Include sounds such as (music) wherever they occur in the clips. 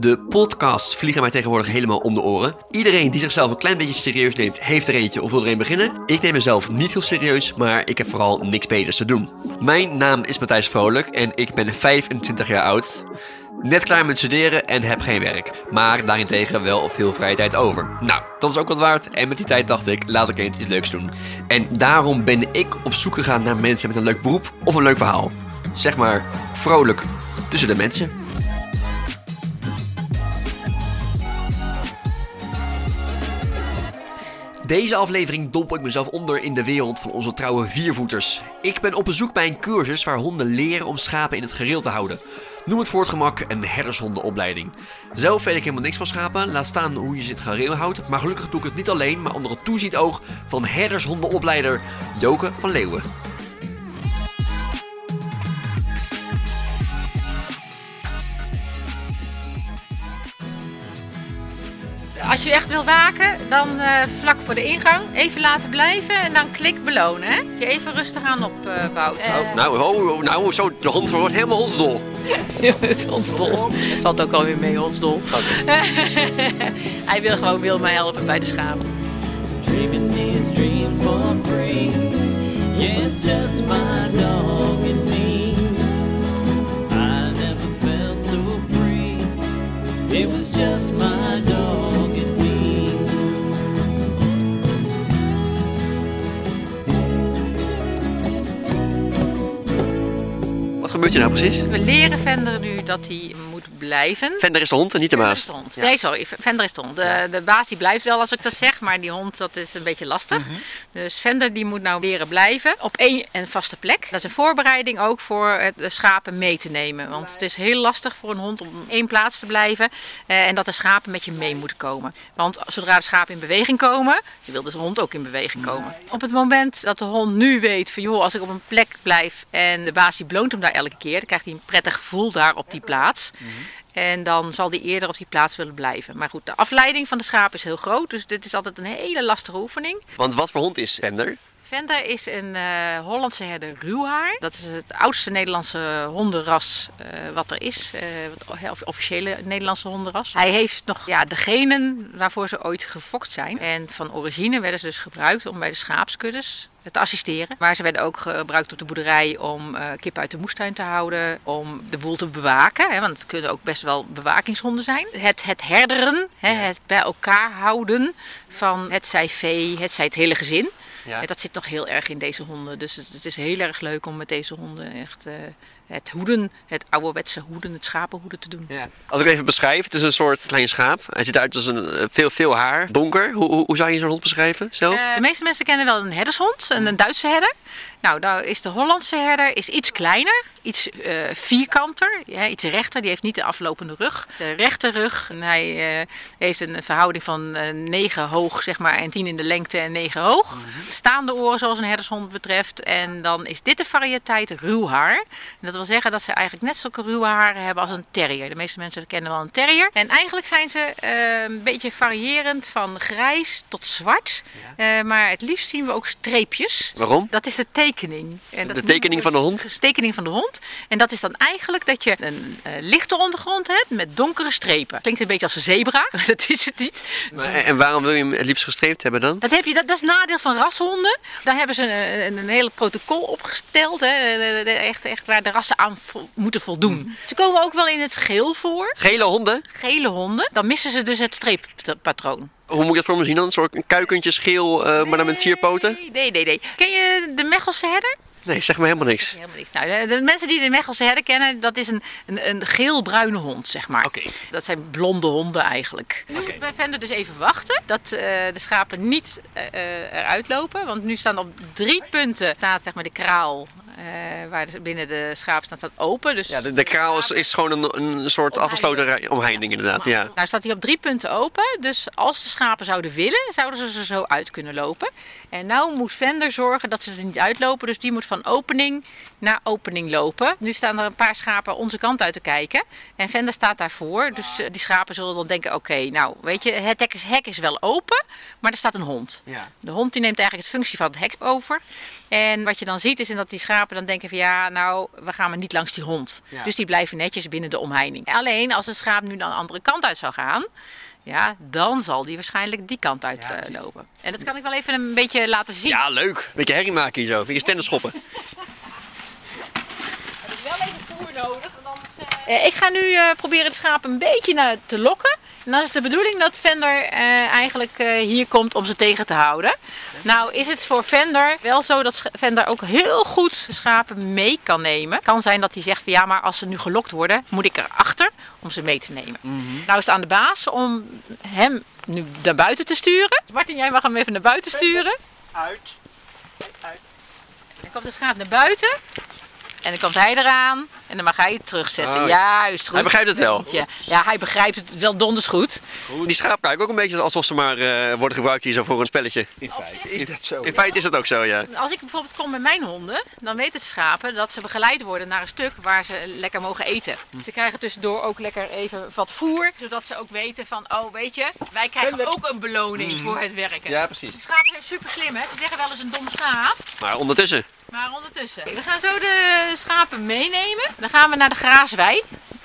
De podcasts vliegen mij tegenwoordig helemaal om de oren. Iedereen die zichzelf een klein beetje serieus neemt, heeft er eentje of wil er een beginnen. Ik neem mezelf niet heel serieus, maar ik heb vooral niks beters te doen. Mijn naam is Matthijs Vrolijk en ik ben 25 jaar oud. Net klaar met studeren en heb geen werk. Maar daarentegen wel veel vrije tijd over. Nou, dat is ook wat waard. En met die tijd dacht ik, laat ik eens iets leuks doen. En daarom ben ik op zoek gegaan naar mensen met een leuk beroep of een leuk verhaal. Zeg maar, vrolijk tussen de mensen. Deze aflevering dompel ik mezelf onder in de wereld van onze trouwe viervoeters. Ik ben op bezoek bij een cursus waar honden leren om schapen in het gereel te houden. Noem het voor het gemak een herdershondenopleiding. Zelf weet ik helemaal niks van schapen, laat staan hoe je ze in het gereel houdt. Maar gelukkig doe ik het niet alleen, maar onder het toezicht oog van herdershondenopleider Joke van Leeuwen. Als je echt wil waken, dan eh, vlak voor de ingang even laten blijven en dan klik belonen. Hè? Dat je even rustig aan opbouwt. Uh, Nou, nou, oh, nou, zo, de hond wordt helemaal hondsdol. (laughs) het is hondsdol. Het valt ook alweer mee, hondsdol. (laughs) Hij wil gewoon wil mij helpen bij de schapen. Dreaming these dreams for free. Yeah, it's just my dog and me. I never felt so free. It was just my dog gebeurt hier nou precies? We leren Vender nu dat hij moet blijven. Vender is de hond en niet de hond. Ja. Nee, sorry. Vender is de hond. De, de baas die blijft wel als ik dat zeg, maar die hond dat is een beetje lastig. Mhm. Dus Vender die moet nou leren blijven op één en vaste plek. Dat is een voorbereiding ook voor het, de schapen mee te nemen. Want het is heel lastig voor een hond om één plaats te blijven eh, en dat de schapen met je mee moeten komen. Want zodra de schapen in beweging komen, wil dus de hond ook in beweging komen. Op het moment dat de hond nu weet van joh, als ik op een plek blijf en de baas die beloont hem daar elke keer, dan krijgt hij een prettig gevoel daar op die plaats. En dan zal die eerder op die plaats willen blijven. Maar goed, de afleiding van de schapen is heel groot. Dus dit is altijd een hele lastige oefening. Want wat voor hond is Vender? Vender is een eh, Hollandse herder ruwhaar. Dat is het oudste Nederlandse hondenras eh, wat er is. Wat of- officiële Nederlandse hondenras. Hij heeft nog ja, de genen waarvoor ze ooit gefokt zijn. En van origine werden ze dus gebruikt om bij de schaapskuddes te assisteren. Maar ze werden ook gebruikt op de boerderij om eh kippen uit de moestuin te houden. Om de boel te bewaken. Hè, want het kunnen ook best wel bewakingshonden zijn. Het, het herderen, hè, het bij elkaar houden van het zij vee, het zij het hele gezin. Ja. Dat zit nog heel erg in deze honden. Dus het, het is heel erg leuk om met deze honden echt eh, het hoeden, het ouderwetse hoeden, het schapenhoeden te doen. Ja. Als ik even beschrijf, het is een soort klein schaap. Hij ziet eruit als een eh, veel, veel haar. Donker. Hoe, hoe, hoe zou je zo'n hond beschrijven zelf? Eh, de meeste mensen kennen wel een herdershond, een, een Duitse herder. Nou, nou is de Hollandse herder is iets kleiner, iets eh, vierkanter, ja, iets rechter. Die heeft niet de aflopende rug. De rechte rug, en hij eh, heeft een verhouding van eh 9 hoog zeg maar, en 10 in de lengte en 9 hoog. Staande oren zoals een herdershond betreft. En dan is dit de variëteit ruw haar. En dat wil zeggen dat ze eigenlijk net zulke ruwe haren hebben als een terrier. De meeste mensen kennen wel een terrier. En eigenlijk zijn ze een beetje variërend van grijs tot zwart. Maar het liefst zien we ook streepjes. Waarom? Dat is de tekening. En De tekening van de hond? De tekening van de hond. En dat is dan eigenlijk dat je een eh, lichte ondergrond hebt met donkere strepen. Klinkt een beetje als een zebra, (laughs) maar dat is het niet. Maar, en waarom wil je hem het liefst gestreept hebben dan? Dat, heb je, dat, dat is het nadeel van rashonden. Daar hebben ze een, een, een hele protocol opgesteld. Hè, echt, echt waar de rassen aan vo- moeten voldoen. Ze komen ook wel in het geel voor. Gele honden? Gele honden. Dan missen ze dus het streeppatroon. Hoe moet ik dat voor me zien dan? Een soort kuikentje scheel, eh, maar dan met vier poten? Nee, nee, nee. Ken je de Mechelse herder? Nee, zeg me helemaal niks. Helemaal niks. Nou, de, de mensen die de Mechelse herder kennen, dat is een, een, een geel-bruine hond, zeg maar. Oké. Dat zijn blonde honden eigenlijk. Nu moeten wij Vender dus even wachten dat eh, de schapen niet eh, eruit lopen. Want nu staan op drie punten staat zeg maar, de kraal waar de, binnen de schaap staat, staat open. Dus Ja, de, de kraal is, is gewoon een, een soort afgesloten rij- omheining inderdaad. Ja. Nou staat hij op drie punten open. Dus als de schapen zouden willen, zouden ze er zo uit kunnen lopen. En nou moet Vender zorgen dat ze er niet uitlopen. Dus die moet van opening naar opening lopen. Nu staan er een paar schapen onze kant uit te kijken. En Vender staat daarvoor. Dus eh, die schapen zullen dan denken, oké, nou weet je, het hek is, hek is wel open. Maar er staat een hond. Ja. De hond die neemt eigenlijk het functie van het hek over. En wat je dan ziet is dat die schapen schapen dan denken van ja, nou, we gaan maar niet langs die hond. Ja. Dus die blijven netjes binnen de omheining. Alleen als het schaap nu dan de andere kant uit zou gaan, ja, dan zal die waarschijnlijk die kant uit eh, lopen. En dat kan ik wel even een beetje laten zien. Ja, leuk. Beetje herrie maken hier zo. Beetje stennis schoppen. (laughs) heb ik wel even voer nodig. Want anders, eh, ik ga nu eh, proberen de schapen een beetje naar te lokken. En dan is de bedoeling dat Vender eh, eigenlijk eh, hier komt om ze tegen te houden. Nou is het voor Vender wel zo dat Vender ook heel goed schapen mee kan nemen. kan zijn dat hij zegt van ja, maar als ze nu gelokt worden, moet ik erachter om ze mee te nemen. Nou is het aan de baas om hem nu naar buiten te sturen. Martin, jij mag hem even naar buiten sturen. Uit. Dan komt de schaap naar buiten. En dan komt hij eraan. En dan mag hij het terugzetten. Oh, Juist, goed. Hij begrijpt het wel. Ja, ja, hij begrijpt het wel donders goed. Die schaap kijken ook een beetje alsof ze maar eh, worden gebruikt hier zo voor een spelletje. In feite is dat zo. In feite is dat ook zo, ja. Als ik bijvoorbeeld kom met mijn honden, dan weten de schapen dat ze begeleid worden naar een stuk waar ze lekker mogen eten. Ze krijgen tussendoor ook lekker even wat voer, zodat ze ook weten van, oh weet je, wij krijgen ook een beloning voor het werken. Ja, precies. De schapen zijn super slim, hè? Ze zeggen wel eens een dom schaap. Maar ondertussen. Maar ondertussen. We gaan zo de schapen meenemen. Dan gaan we naar de graaswei.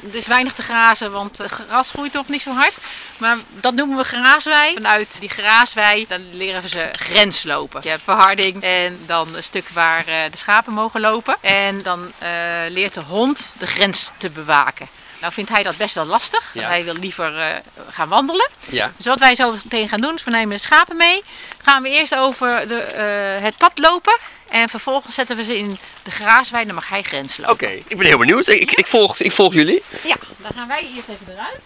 Er is weinig te grazen, want het gras groeit ook niet zo hard. Maar dat noemen we graaswei. Vanuit die graaswei dan leren we ze grenslopen. Je hebt verharding en dan een stuk waar eh, de schapen mogen lopen. En dan eh, leert de hond de grens te bewaken. Nou vindt hij dat best wel lastig. Ja. Hij wil liever eh, gaan wandelen. Ja. Dus wat wij zo meteen gaan doen, is we nemen de schapen mee. Gaan we eerst over de, het pad lopen. En vervolgens zetten we ze in de graaswei. Dan mag hij grens lopen. Oké, ik ben heel benieuwd. Ik, ik, volg, ik volg jullie. Ja, dan gaan wij eerst even eruit.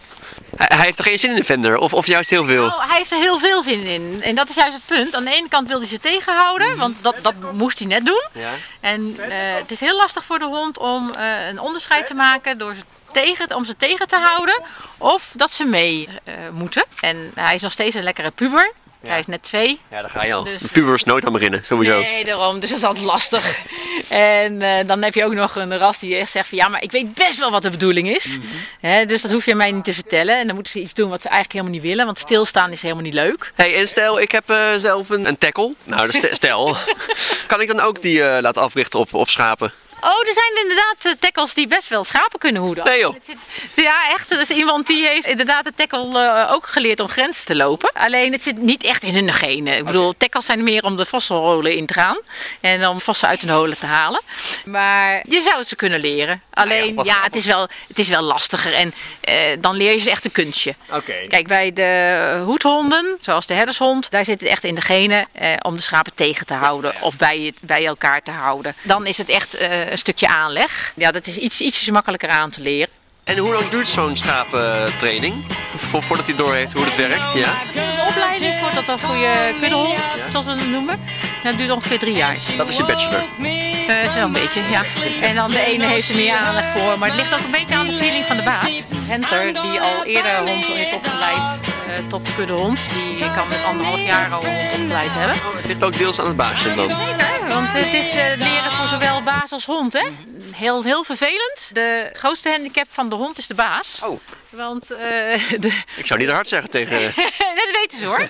Hij, hij heeft er geen zin in de vender, of, of juist heel veel. Nou, hij heeft er heel veel zin in. En dat is juist het punt. Aan de ene kant wil hij ze tegenhouden, want dat, dat moest hij net doen. Ja. En eh, het is heel lastig voor de hond om eh, een onderscheid te maken door ze tegen, om ze tegen te houden of dat ze mee eh, moeten. En hij is nog steeds een lekkere puber. Hij is net twee. Ja, daar ga je al. Dus- Een puber is nooit aan beginnen, sowieso. Nee, daarom. Dus dat is altijd lastig. En eh, dan heb je ook nog een ras die echt zegt van ja, maar ik weet best wel wat de bedoeling is. Hè, dus dat hoef je mij niet te vertellen. En dan moeten ze iets doen wat ze eigenlijk helemaal niet willen. Want stilstaan is helemaal niet leuk. Hey, en stel, ik heb eh, zelf een, een tackle. Nou, st- stel. (laughs) kan ik dan ook die eh, laten africhten op, op schapen? Oh, er zijn inderdaad eh, tackles die best wel schapen kunnen hoeden. Nee, joh. Ja, echt. Er is iemand die heeft inderdaad de tackle eh, ook geleerd om grenzen te lopen. Alleen het zit niet echt in hun genen. Ik bedoel, tackles zijn meer om de vossenholen in te gaan. En om vossen uit hun holen te halen. Maar je zou het ze kunnen leren. Alleen, wat ja, grappig. het, is wel, het is wel lastiger. En eh, dan leer je ze echt een kunstje. Oké. Kijk, bij de hoedhonden, zoals de herdershond, daar zit het echt in de genen eh, om de schapen tegen te houden of bij, het, bij elkaar te houden. Dan is het echt eh, een stukje aanleg. Ja, dat is iets, ietsjes makkelijker aan te leren. En hoe lang duurt zo'n schapentraining? Vo- voordat hij doorheeft hoe het werkt? Ja? De opleiding voor dat een goede kuddehond, zoals we het noemen, dat duurt ongeveer drie jaar. Dat is je bachelor. Eh, Zo'n beetje, ja. En dan de ene heeft er meer aanleg voor, maar het ligt ook een beetje aan de feeling van de baas. Henter, die al eerder hond heeft opgeleid eh, tot kuddehond, die kan met anderhalf jaar al een hond opgeleid hebben. Het ligt ook deels aan het baasje dan. Want het is eh, leren voor zowel baas als hond. Hè? Heel, heel vervelend. De grootste handicap van de hond is de baas. Oh, Want eh, de, ik zou niet hard zeggen tegen... (laughs) dat weten ze hoor. (laughs)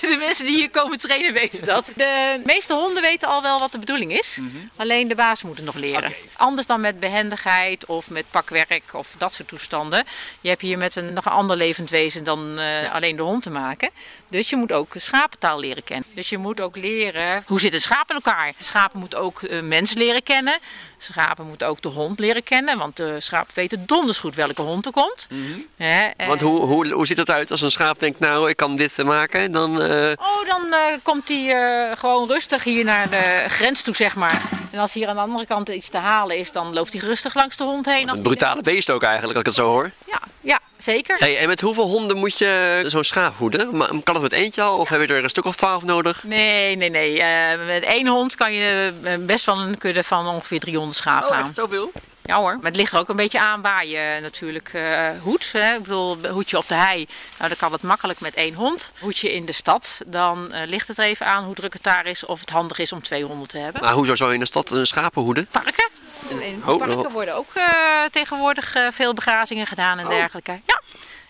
De mensen die hier komen trainen weten dat. De meeste honden weten al wel wat de bedoeling is. Alleen de baas moet het nog leren. Anders dan met behendigheid of met pakwerk of dat soort toestanden. Je hebt hier met een nog een ander levend wezen dan eh, alleen de hond te maken. Dus je moet ook schapentaal leren kennen. Dus je moet ook leren hoe zit een schaap in elkaar. Schapen moeten ook eh, mens leren kennen. Schapen moeten ook de hond leren kennen. Want de schapen weten donders goed welke hond er komt. Hè, en- Want hoe, hoe, hoe ziet het uit als een schaap denkt, nou, ik kan dit maken? Dan, eh, Oh, dan eh, komt hij eh, gewoon rustig hier naar de grens toe, zeg maar. En als hier aan de andere kant iets te halen is, dan loopt hij rustig langs de hond heen. een brutale beest ook eigenlijk, als ik het zo hoor. Ja, ja zeker. Hey, en met hoeveel honden moet je zo'n schaap hoeden? Kan het met eentje al? Of heb je er een stuk of twaalf nodig? Nee, nee, nee. Eh, met één hond kan je eh, best wel een kudde van ongeveer 300 schapen aan. zoveel? Ja hoor, maar het ligt er ook een beetje aan waar je natuurlijk eh hoedt. Hè. Ik bedoel, hoedje op de hei, nou dan kan het makkelijk met één hond. Hoedje in de stad, dan eh, ligt het er even aan hoe druk het daar is of het handig is om twee honden te hebben. Maar hoezo zou je in de stad een schapen hoeden? Parken. In Oh, parken oh. worden ook eh, tegenwoordig eh, veel begrazingen gedaan en Oh. dergelijke. Ja.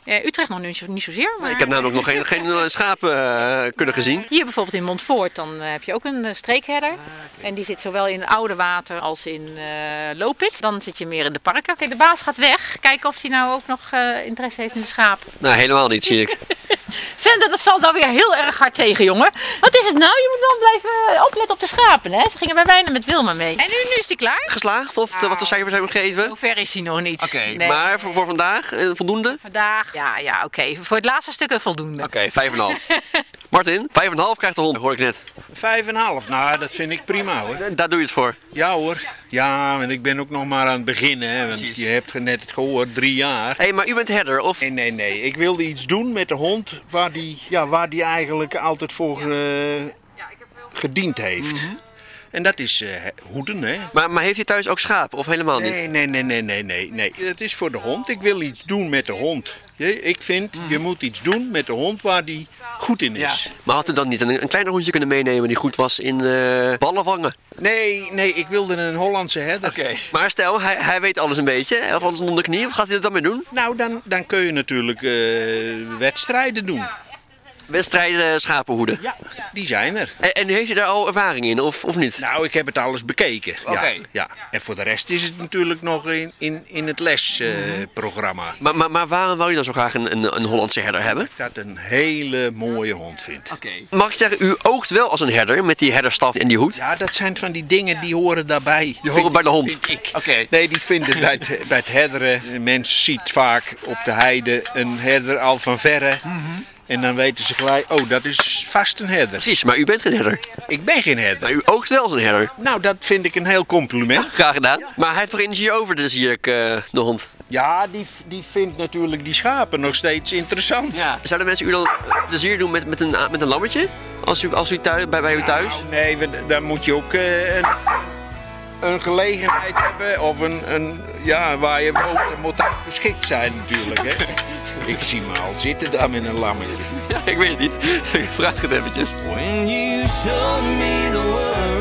Ja, Utrecht nog niet, zo, niet zozeer. Maar Ik heb namelijk nog geen, geen eh, schapen eh, kunnen gezien. Hier bijvoorbeeld in Montfort, dan heb je ook een streekherder. En die zit zowel in oude water als in Lopik. Dan zit je meer in de parken. Kijk, de baas gaat weg. Kijken of hij nou ook nog interesse heeft in de schapen. Nou, helemaal niet, zie ik. (laughs) Vender, dat valt nou weer heel erg hard tegen, jongen. Wat is het nou? Je moet wel blijven opletten op de schapen, hè? Ze gingen bij bijna met Wilma mee. En nu, nu is hij klaar? Geslaagd? Of eh, wat voor cijfers hebben we gegeven? Zover is hij nog niet. Oké, Nee. maar voor, voor vandaag eh, voldoende? Vandaag, ja, ja, oké. Voor het laatste stuk een voldoende. Oké, vijf en half. (laughs) Martin, vijf en half krijgt de hond, hoor ik net. Vijf en een half, nou dat vind ik prima hoor. Eh, Daar doe je het voor. Ja hoor, ja, en ik ben ook nog maar aan het beginnen, hè, want Precies. je hebt net het gehoord, drie jaar. Hé, hey, maar u bent herder, of? Nee, nee, nee, ik wilde iets doen met de hond waar die, ja, waar die eigenlijk altijd voor eh, gediend heeft. En dat is eh, hoeden, hè. Maar, maar heeft hij thuis ook schapen, of helemaal niet? Nee, nee, nee, nee, nee, nee, nee. Het is voor de hond. Ik wil iets doen met de hond. Ik vind, je moet iets doen met de hond waar die goed in is. Maar had u dan niet een, een kleiner hondje kunnen meenemen die goed was in eh ballen vangen? Nee, nee, ik wilde een Hollandse herder. Maar stel, hij, hij weet alles een beetje, of alles onder de knie, wat gaat hij er dan mee doen? Nou, dan, dan kun je natuurlijk eh, wedstrijden doen. Wedstrijden eh, schapenhoeden. Ja, die zijn er. En, en heeft hij daar al ervaring in, of, of niet? Nou, ik heb het alles bekeken. Oké. Ja, ja. En voor de rest is het natuurlijk nog in, in, in het lesprogramma. Maar, maar, maar waarom wou je dan zo graag een, een, een Hollandse herder hebben? dat een hele mooie hond vind. Mag ik zeggen, u oogt wel als een herder met die herderstaf en die hoed? Ja, dat zijn van die dingen die horen daarbij. Die horen bij de hond. Oké. Nee, die vinden bij het, bij het herderen. De mens ziet vaak op de heide een herder al van verre. En dan weten ze gelijk, oh, dat is vast een herder. Precies, maar u bent geen herder. Ik ben geen herder. Maar u oogt wel een herder. Nou, dat vind ik een heel compliment. Graag gedaan. Maar hij heeft energie over, dus ik, eh, de hond. Ja, die, die vindt natuurlijk die schapen nog steeds interessant. Zouden mensen u dan eh, plezier doen met, met, een, met een lammetje? Als u, als u thuis, bij, bij u thuis? Nou, nee, we- dan moet je ook eh, een, een gelegenheid hebben of een, een ja, waar je. Dan moet geschikt zijn natuurlijk. Hè. Ik zie me al zitten daar met een lammetje. Ja, ik weet het niet. (laughs) Ik vraag het eventjes. When you show me the world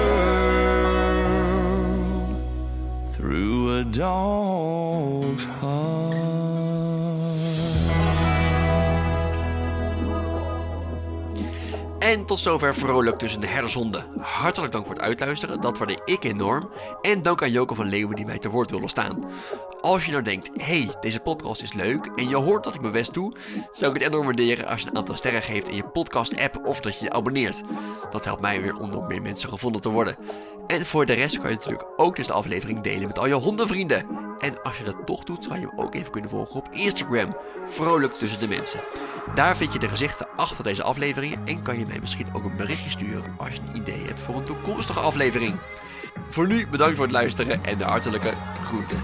through a dog's En tot zover vrolijk tussen de herdershonden. Hartelijk dank voor het uitluisteren, dat waardeer ik enorm. En dank aan Joko van Leeuwen die mij te woord wilde staan. Als je nou denkt, hey, deze podcast is leuk en je hoort dat ik mijn best doe, zou ik het enorm waarderen als je een aantal sterren geeft in je podcast app of dat je je abonneert. Dat helpt mij weer om door meer mensen gevonden te worden. En voor de rest kan je natuurlijk ook deze aflevering delen met al je hondenvrienden. En als je dat toch doet, zou je me ook even kunnen volgen op Instagram. Vrolijk tussen de mensen. Daar vind je de gezichten achter deze afleveringen en kan je mij misschien ook een berichtje sturen als je een idee hebt voor een toekomstige aflevering. Voor nu bedankt voor het luisteren en de hartelijke groeten.